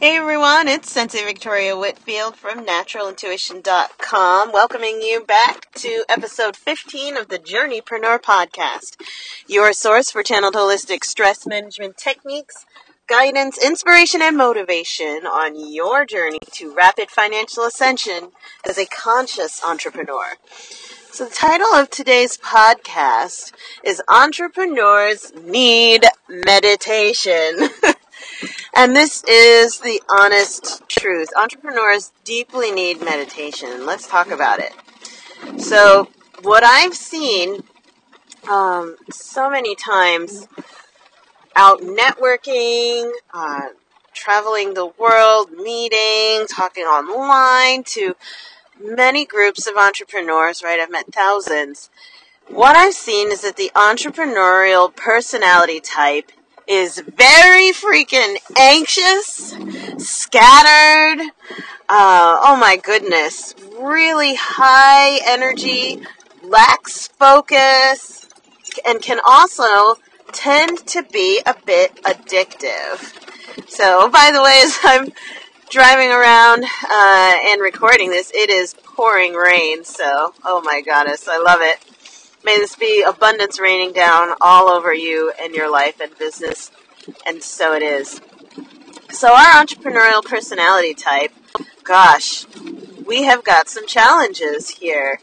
Hey everyone, it's Sensei Victoria Whitfield from naturalintuition.com, welcoming you back to episode 15 of the Journeypreneur podcast, your source for channeled holistic stress management techniques, guidance, inspiration, and motivation on your journey to rapid financial ascension as a conscious entrepreneur. So the title of today's podcast is Entrepreneurs Need Meditation. And this is the honest truth. Entrepreneurs deeply need meditation. Let's talk about it. So, what I've seen um, so many times out networking, uh, traveling the world, meeting, talking online to many groups of entrepreneurs, right? I've met thousands. What I've seen is that the entrepreneurial personality type is very freaking anxious, scattered. Uh, oh my goodness. Really high energy, lacks focus, and can also tend to be a bit addictive. So, by the way, as I'm driving around uh, and recording this, it is pouring rain. So, oh my goddess, I love it. May this be abundance raining down all over you and your life and business. And so it is. So, our entrepreneurial personality type, gosh, we have got some challenges here.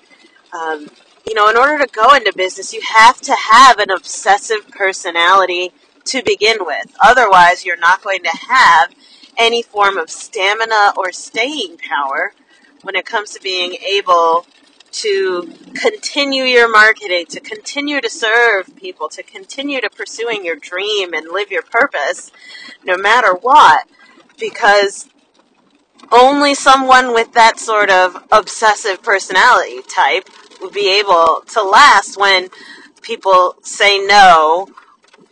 Um, you know, in order to go into business, you have to have an obsessive personality to begin with. Otherwise, you're not going to have any form of stamina or staying power when it comes to being able to continue your marketing, to continue to serve people, to continue to pursuing your dream and live your purpose, no matter what, because only someone with that sort of obsessive personality type will be able to last when people say no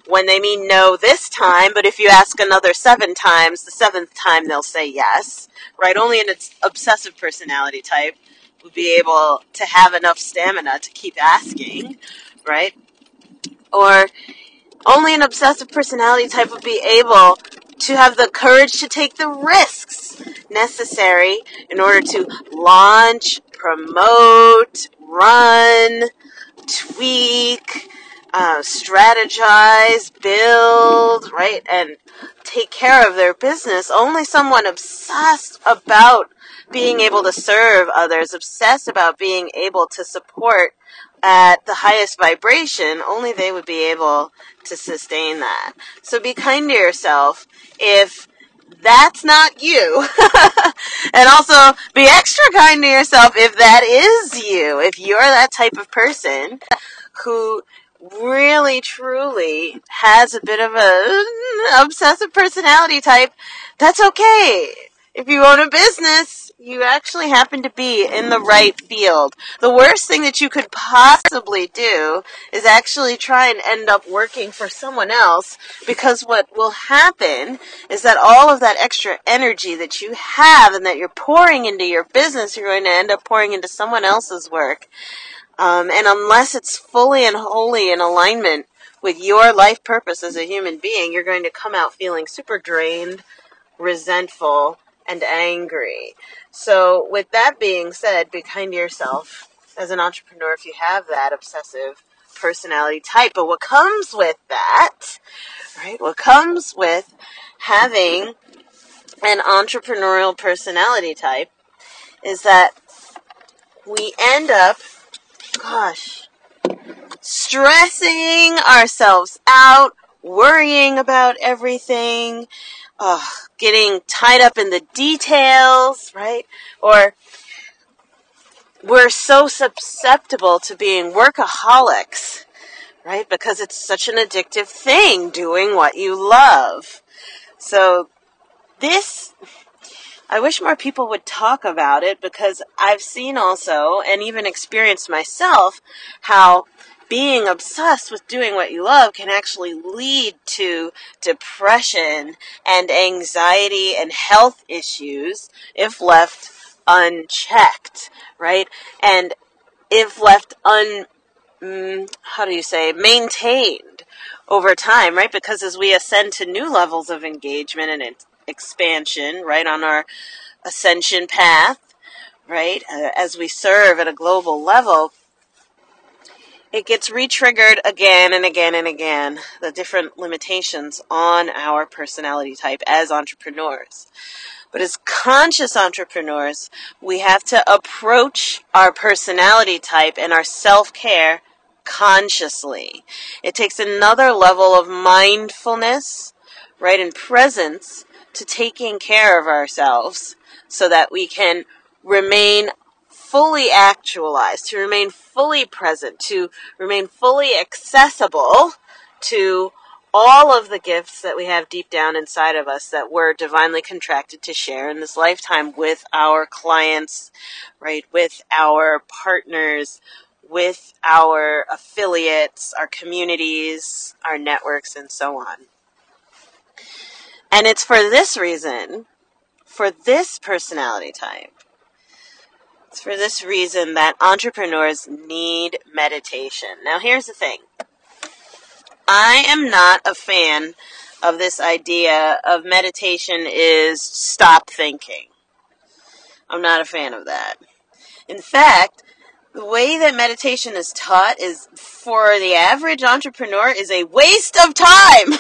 when they mean no this time, but if you ask another seven times, the seventh time they'll say yes, right? Only an obsessive personality type be able to have enough stamina to keep asking, right? Or only an obsessive personality type would be able to have the courage to take the risks necessary in order to launch, promote, run, tweak, uh, strategize, build, right, and take care of their business. Only someone obsessed about being able to serve others, obsessed about being able to support at the highest vibration, only they would be able to sustain that. So be kind to yourself if that's not you. and also be extra kind to yourself if that is you. If you're that type of person who really truly has a bit of a mm, obsessive personality type, that's okay. If you own a business, you actually happen to be in the right field. The worst thing that you could possibly do is actually try and end up working for someone else because what will happen is that all of that extra energy that you have and that you're pouring into your business, you're going to end up pouring into someone else's work. Um, and unless it's fully and wholly in alignment with your life purpose as a human being, you're going to come out feeling super drained, resentful, and angry. So, with that being said, be kind to yourself as an entrepreneur if you have that obsessive personality type. But what comes with that, right? What comes with having an entrepreneurial personality type is that we end up gosh, stressing ourselves out, worrying about everything, uh, getting tied up in the details, right? Or we're so susceptible to being workaholics, right? Because it's such an addictive thing doing what you love. So this I wish more people would talk about it because I've seen also and even experienced myself how being obsessed with doing what you love can actually lead to depression and anxiety and health issues if left unchecked, right? And if left un, mm, how do you say, maintained over time, right? Because as we ascend to new levels of engagement and expansion, right, on our ascension path, right, uh, as we serve at a global level, it gets re-triggered again and again and again, the different limitations on our personality type as entrepreneurs. But as conscious entrepreneurs, we have to approach our personality type and our self-care consciously. It takes another level of mindfulness, right, and presence to taking care of ourselves so that we can remain fully actualized, to remain fully present, to remain fully accessible to all of the gifts that we have deep down inside of us that we're divinely contracted to share in this lifetime with our clients, right? With our partners, with our affiliates, our communities, our networks, and so on. And it's for this reason, for this personality type, it's for this reason that entrepreneurs need meditation. Now, here's the thing I am not a fan of this idea of meditation is stop thinking. I'm not a fan of that. In fact, the way that meditation is taught is for the average entrepreneur is a waste of time.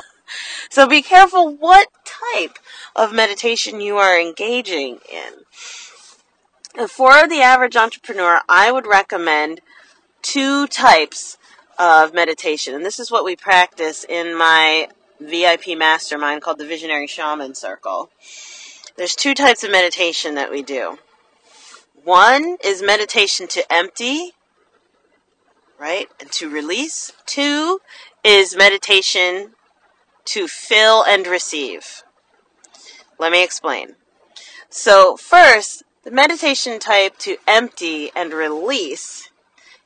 so be careful what type of meditation you are engaging in for the average entrepreneur, I would recommend two types of meditation. And this is what we practice in my VIP mastermind called the Visionary Shaman Circle. There's two types of meditation that we do. One is meditation to empty, right, and to release. Two is meditation to fill and receive. Let me explain. So, first, the meditation type to empty and release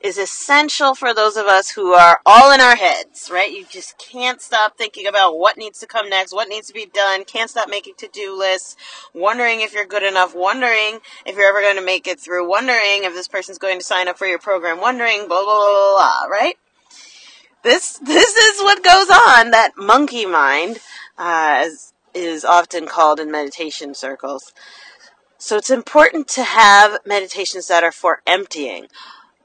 is essential for those of us who are all in our heads, right? You just can't stop thinking about what needs to come next, what needs to be done, can't stop making to do lists, wondering if you're good enough, wondering if you're ever going to make it through, wondering if this person's going to sign up for your program, wondering blah, blah, blah, blah, blah right? This, this is what goes on, that monkey mind, uh, is, is often called in meditation circles. So it's important to have meditations that are for emptying.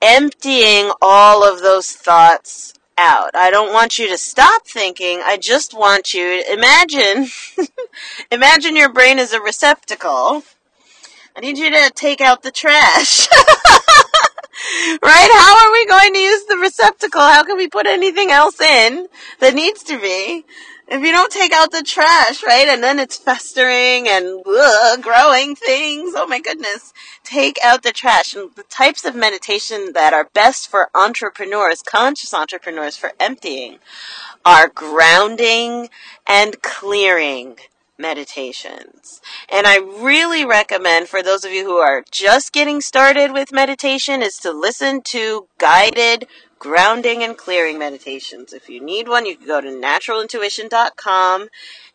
Emptying all of those thoughts out. I don't want you to stop thinking. I just want you to imagine, imagine your brain is a receptacle. I need you to take out the trash. right? How are we going to use the receptacle? How can we put anything else in that needs to be? If you don't take out the trash, right, and then it's festering and ugh, growing things, oh my goodness, take out the trash. And the types of meditation that are best for entrepreneurs, conscious entrepreneurs, for emptying are grounding and clearing meditations. And I really recommend for those of you who are just getting started with meditation is to listen to guided grounding and clearing meditations. If you need one, you can go to naturalintuition.com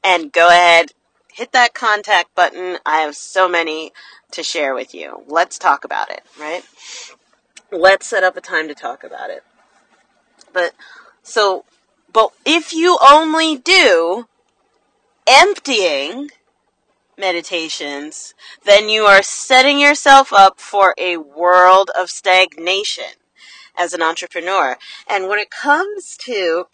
and go ahead, hit that contact button. I have so many to share with you. Let's talk about it, right? Let's set up a time to talk about it. But, so, but if you only do emptying meditations, then you are setting yourself up for a world of stagnation as an entrepreneur. And when it comes to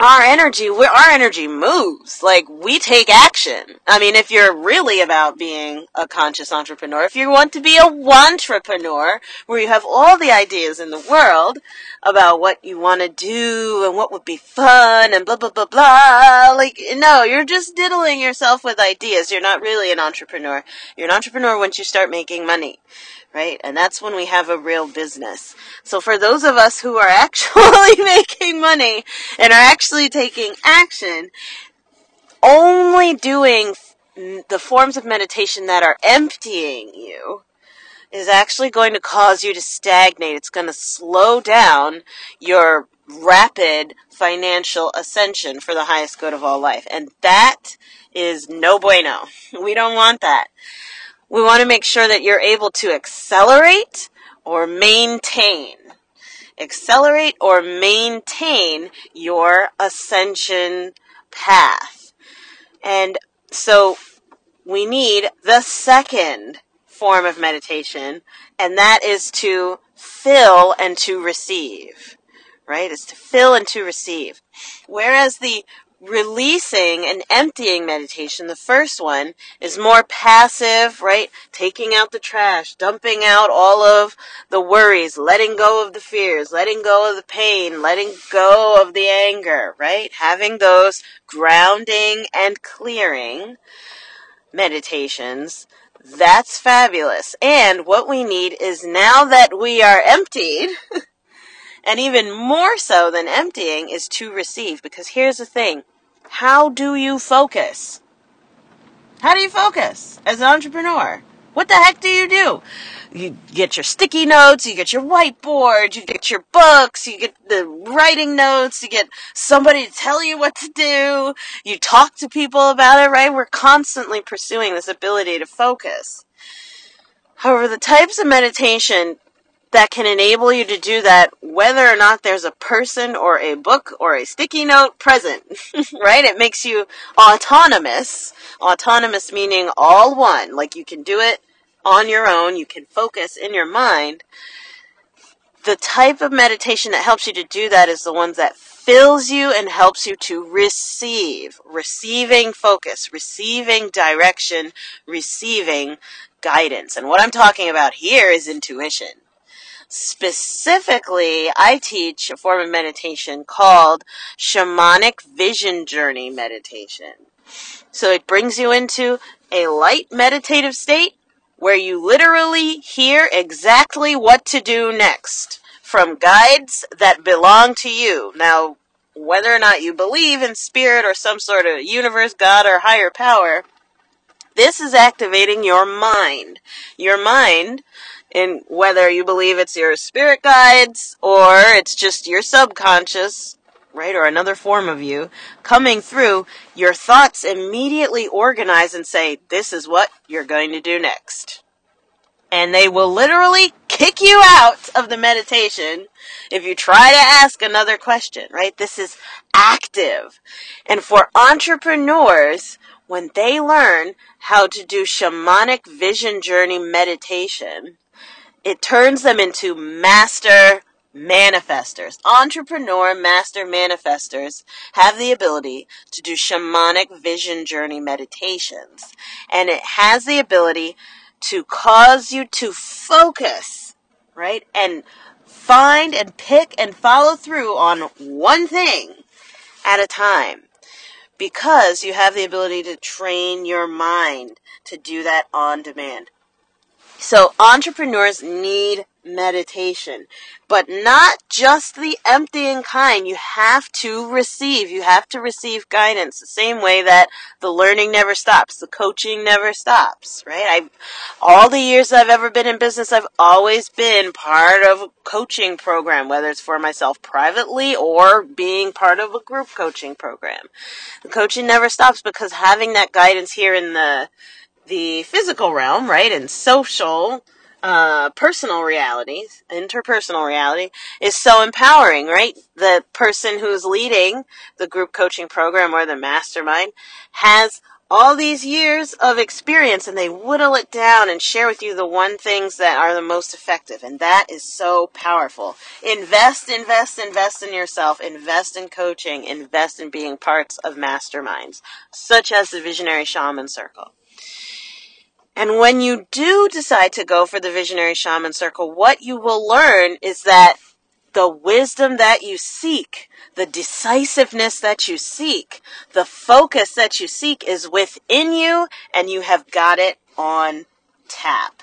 our energy, our energy moves. Like we take action. I mean, if you're really about being a conscious entrepreneur, if you want to be a entrepreneur, where you have all the ideas in the world about what you want to do and what would be fun and blah blah blah blah, like no, you're just diddling yourself with ideas. You're not really an entrepreneur. You're an entrepreneur once you start making money right? And that's when we have a real business. So for those of us who are actually making money and are actually taking action, only doing the forms of meditation that are emptying you is actually going to cause you to stagnate. It's going to slow down your rapid financial ascension for the highest good of all life. And that is no bueno. We don't want that. We want to make sure that you're able to accelerate or maintain. Accelerate or maintain your ascension path. And so we need the second form of meditation, and that is to fill and to receive. Right? Is to fill and to receive. Whereas the releasing and emptying meditation, the first one, is more passive, right? Taking out the trash, dumping out all of the worries, letting go of the fears, letting go of the pain, letting go of the anger, right? Having those grounding and clearing meditations. That's fabulous. And what we need is now that we are emptied, and even more so than emptying, is to receive. Because here's the thing how do you focus? How do you focus as an entrepreneur? What the heck do you do? You get your sticky notes, you get your whiteboard, you get your books, you get the writing notes, you get somebody to tell you what to do, you talk to people about it, right? We're constantly pursuing this ability to focus. However, the types of meditation that can enable you to do that whether or not there's a person or a book or a sticky note present, right? It makes you autonomous. Autonomous meaning all one, like you can do it on your own, you can focus in your mind. The type of meditation that helps you to do that is the ones that fills you and helps you to receive, receiving focus, receiving direction, receiving guidance. And what I'm talking about here is intuition. Specifically, I teach a form of meditation called shamanic vision journey meditation. So it brings you into a light meditative state where you literally hear exactly what to do next from guides that belong to you. Now, whether or not you believe in spirit or some sort of universe, God, or higher power, this is activating your mind. Your mind in whether you believe it's your spirit guides or it's just your subconscious, right, or another form of you coming through, your thoughts immediately organize and say, this is what you're going to do next. And they will literally kick you out of the meditation if you try to ask another question, right? This is active. And for entrepreneurs, when they learn how to do shamanic vision journey meditation, it turns them into master manifestors. Entrepreneur master manifestors have the ability to do shamanic vision journey meditations. And it has the ability to cause you to focus, right? And find and pick and follow through on one thing at a time. Because you have the ability to train your mind to do that on demand. So entrepreneurs need meditation, but not just the emptying kind. You have to receive. You have to receive guidance the same way that the learning never stops, the coaching never stops, right? I, all the years I've ever been in business, I've always been part of a coaching program, whether it's for myself privately or being part of a group coaching program. The coaching never stops because having that guidance here in the the physical realm, right, and social, uh, personal realities, interpersonal reality, is so empowering, right? The person who's leading the group coaching program or the mastermind has all these years of experience and they whittle it down and share with you the one things that are the most effective. And that is so powerful. Invest, invest, invest in yourself. Invest in coaching. Invest in being parts of masterminds, such as the Visionary Shaman Circle. And when you do decide to go for the Visionary Shaman Circle, what you will learn is that the wisdom that you seek, the decisiveness that you seek, the focus that you seek is within you and you have got it on tap.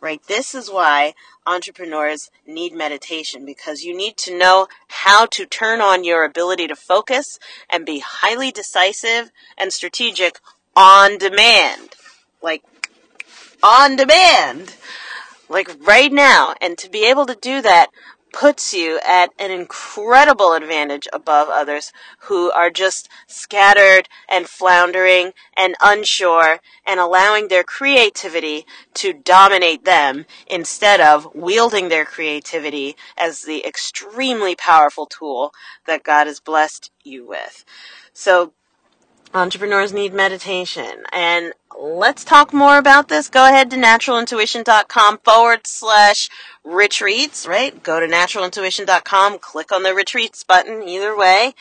Right? This is why entrepreneurs need meditation because you need to know how to turn on your ability to focus and be highly decisive and strategic on demand. Like on demand, like right now. And to be able to do that puts you at an incredible advantage above others who are just scattered and floundering and unsure and allowing their creativity to dominate them instead of wielding their creativity as the extremely powerful tool that God has blessed you with. So Entrepreneurs need meditation. And let's talk more about this. Go ahead to naturalintuition.com forward slash retreats, right? Go to naturalintuition.com, click on the retreats button, either way.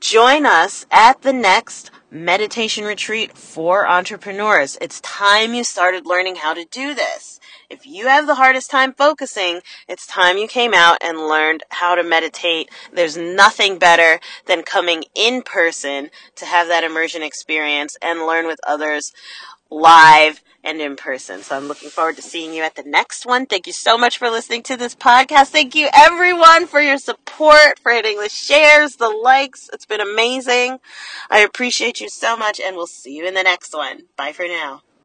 Join us at the next meditation retreat for entrepreneurs. It's time you started learning how to do this. If you have the hardest time focusing, it's time you came out and learned how to meditate. There's nothing better than coming in person to have that immersion experience and learn with others live and in person. So I'm looking forward to seeing you at the next one. Thank you so much for listening to this podcast. Thank you everyone for your support, for hitting the shares, the likes. It's been amazing. I appreciate you so much and we'll see you in the next one. Bye for now.